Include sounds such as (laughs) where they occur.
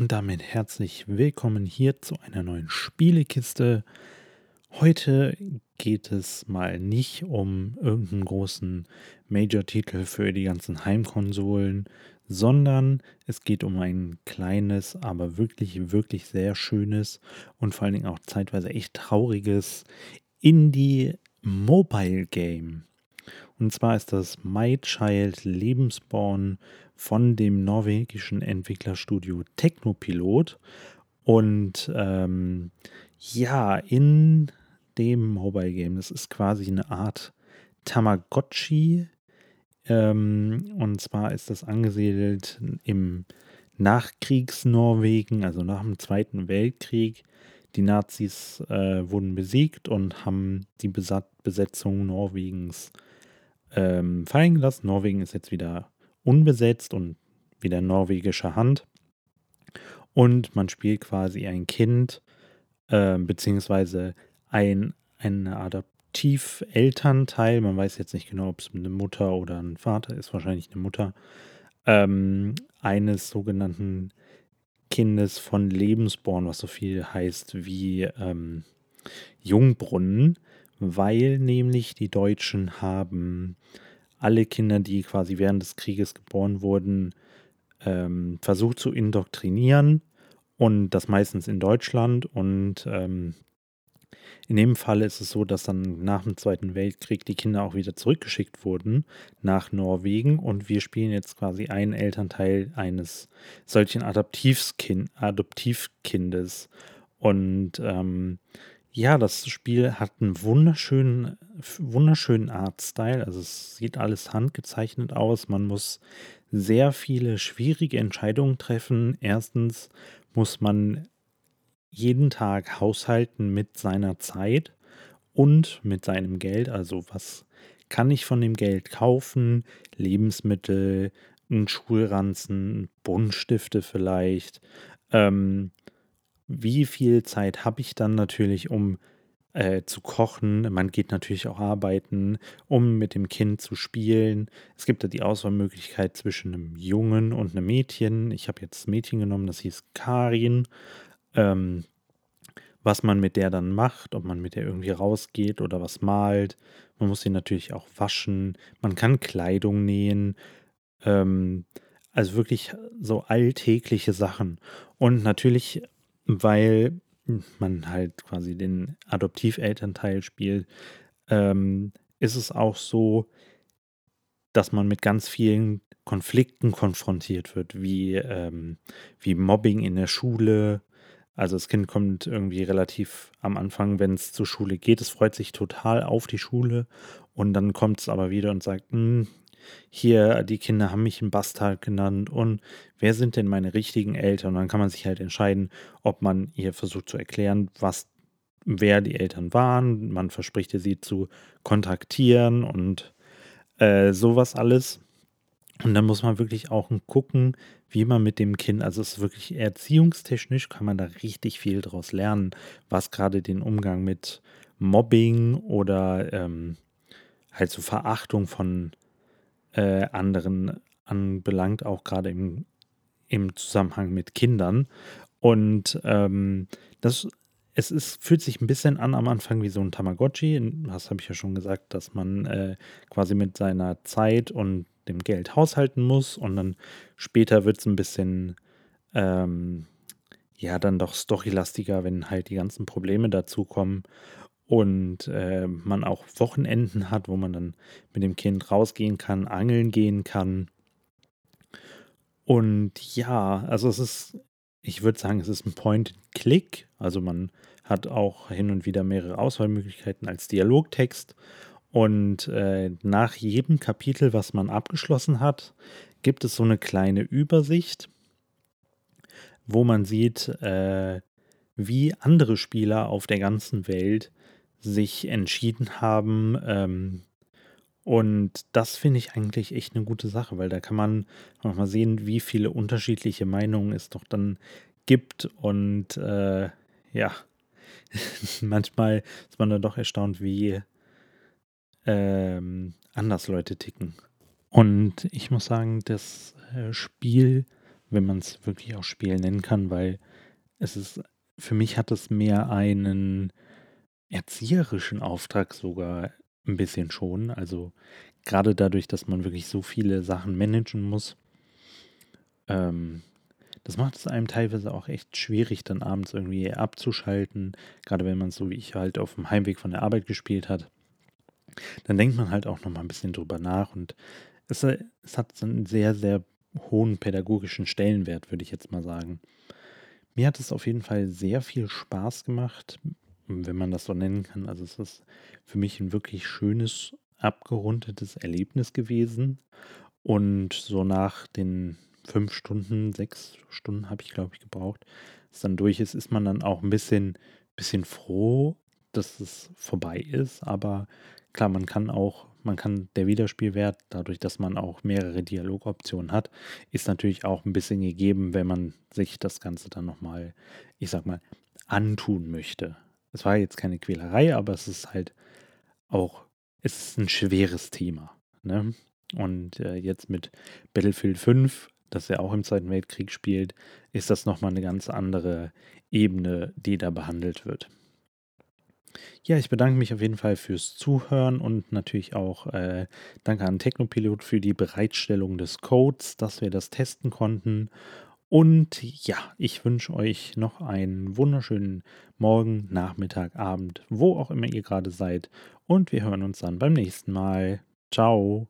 und damit herzlich willkommen hier zu einer neuen Spielekiste. Heute geht es mal nicht um irgendeinen großen Major-Titel für die ganzen Heimkonsolen, sondern es geht um ein kleines, aber wirklich, wirklich sehr schönes und vor allen Dingen auch zeitweise echt trauriges Indie-Mobile-Game. Und zwar ist das My Child Lebensborn von dem norwegischen Entwicklerstudio Technopilot. Und ähm, ja, in dem Mobile Game, das ist quasi eine Art Tamagotchi. Ähm, und zwar ist das angesiedelt im Nachkriegs-Norwegen, also nach dem Zweiten Weltkrieg. Die Nazis äh, wurden besiegt und haben die Besat Besetzung Norwegens ähm, fallen gelassen. Norwegen ist jetzt wieder unbesetzt und wieder norwegischer Hand. Und man spielt quasi ein Kind, äh, beziehungsweise ein, ein Adoptivelternteil. Man weiß jetzt nicht genau, ob es eine Mutter oder ein Vater ist, wahrscheinlich eine Mutter, ähm, eines sogenannten Kindes von Lebensborn, was so viel heißt wie ähm, Jungbrunnen, weil nämlich die Deutschen haben alle Kinder, die quasi während des Krieges geboren wurden, ähm, versucht zu indoktrinieren und das meistens in Deutschland. Und ähm, in dem Fall ist es so, dass dann nach dem Zweiten Weltkrieg die Kinder auch wieder zurückgeschickt wurden nach Norwegen und wir spielen jetzt quasi einen Elternteil eines solchen Adoptivkindes. Und ähm, ja, das Spiel hat einen wunderschönen, wunderschönen Artstyle. Also es sieht alles handgezeichnet aus. Man muss sehr viele schwierige Entscheidungen treffen. Erstens muss man jeden Tag haushalten mit seiner Zeit und mit seinem Geld. Also was kann ich von dem Geld kaufen? Lebensmittel, ein Schulranzen, Buntstifte vielleicht. Ähm, wie viel Zeit habe ich dann natürlich, um äh, zu kochen? Man geht natürlich auch arbeiten, um mit dem Kind zu spielen. Es gibt ja die Auswahlmöglichkeit zwischen einem Jungen und einem Mädchen. Ich habe jetzt Mädchen genommen, das hieß Karin. Ähm, was man mit der dann macht, ob man mit der irgendwie rausgeht oder was malt. Man muss sie natürlich auch waschen. Man kann Kleidung nähen. Ähm, also wirklich so alltägliche Sachen. Und natürlich weil man halt quasi den Adoptivelternteil spielt, ähm, ist es auch so, dass man mit ganz vielen Konflikten konfrontiert wird, wie, ähm, wie Mobbing in der Schule. Also das Kind kommt irgendwie relativ am Anfang, wenn es zur Schule geht, es freut sich total auf die Schule und dann kommt es aber wieder und sagt, hm, hier, die Kinder haben mich einen Bastard genannt und wer sind denn meine richtigen Eltern? Und dann kann man sich halt entscheiden, ob man ihr versucht zu erklären, was, wer die Eltern waren. Man verspricht ihr, sie zu kontaktieren und äh, sowas alles. Und dann muss man wirklich auch gucken, wie man mit dem Kind, also es ist wirklich erziehungstechnisch, kann man da richtig viel draus lernen, was gerade den Umgang mit Mobbing oder ähm, halt so Verachtung von äh, anderen anbelangt, auch gerade im, im Zusammenhang mit Kindern. Und ähm, das, es ist, fühlt sich ein bisschen an am Anfang wie so ein Tamagotchi. Das habe ich ja schon gesagt, dass man äh, quasi mit seiner Zeit und dem Geld haushalten muss. Und dann später wird es ein bisschen, ähm, ja, dann doch storylastiger, wenn halt die ganzen Probleme dazukommen und äh, man auch Wochenenden hat, wo man dann mit dem Kind rausgehen kann, angeln gehen kann. Und ja, also es ist, ich würde sagen, es ist ein Point-Click. Also man hat auch hin und wieder mehrere Auswahlmöglichkeiten als Dialogtext. Und äh, nach jedem Kapitel, was man abgeschlossen hat, gibt es so eine kleine Übersicht, wo man sieht, äh, wie andere Spieler auf der ganzen Welt sich entschieden haben. Ähm, und das finde ich eigentlich echt eine gute Sache, weil da kann man mal sehen, wie viele unterschiedliche Meinungen es doch dann gibt. Und äh, ja, (laughs) manchmal ist man dann doch erstaunt, wie ähm, anders Leute ticken. Und ich muss sagen, das äh, Spiel wenn man es wirklich auch Spiel nennen kann, weil es ist, für mich hat es mehr einen erzieherischen Auftrag sogar ein bisschen schon. Also gerade dadurch, dass man wirklich so viele Sachen managen muss, ähm, das macht es einem teilweise auch echt schwierig, dann abends irgendwie abzuschalten. Gerade wenn man so wie ich halt auf dem Heimweg von der Arbeit gespielt hat. Dann denkt man halt auch noch mal ein bisschen drüber nach und es, es hat einen sehr, sehr hohen pädagogischen Stellenwert, würde ich jetzt mal sagen. Mir hat es auf jeden Fall sehr viel Spaß gemacht, wenn man das so nennen kann. Also es ist für mich ein wirklich schönes, abgerundetes Erlebnis gewesen. Und so nach den fünf Stunden, sechs Stunden habe ich, glaube ich, gebraucht, es dann durch ist, ist man dann auch ein bisschen, bisschen froh, dass es vorbei ist. Aber klar, man kann auch, man kann der Wiederspielwert, dadurch, dass man auch mehrere Dialogoptionen hat, ist natürlich auch ein bisschen gegeben, wenn man sich das Ganze dann nochmal, ich sag mal, antun möchte. Es war jetzt keine Quälerei, aber es ist halt auch, es ist ein schweres Thema. Ne? Und äh, jetzt mit Battlefield 5 das ja auch im Zweiten Weltkrieg spielt, ist das nochmal eine ganz andere Ebene, die da behandelt wird. Ja, ich bedanke mich auf jeden Fall fürs Zuhören und natürlich auch äh, danke an Technopilot für die Bereitstellung des Codes, dass wir das testen konnten. Und ja, ich wünsche euch noch einen wunderschönen Morgen, Nachmittag, Abend, wo auch immer ihr gerade seid. Und wir hören uns dann beim nächsten Mal. Ciao.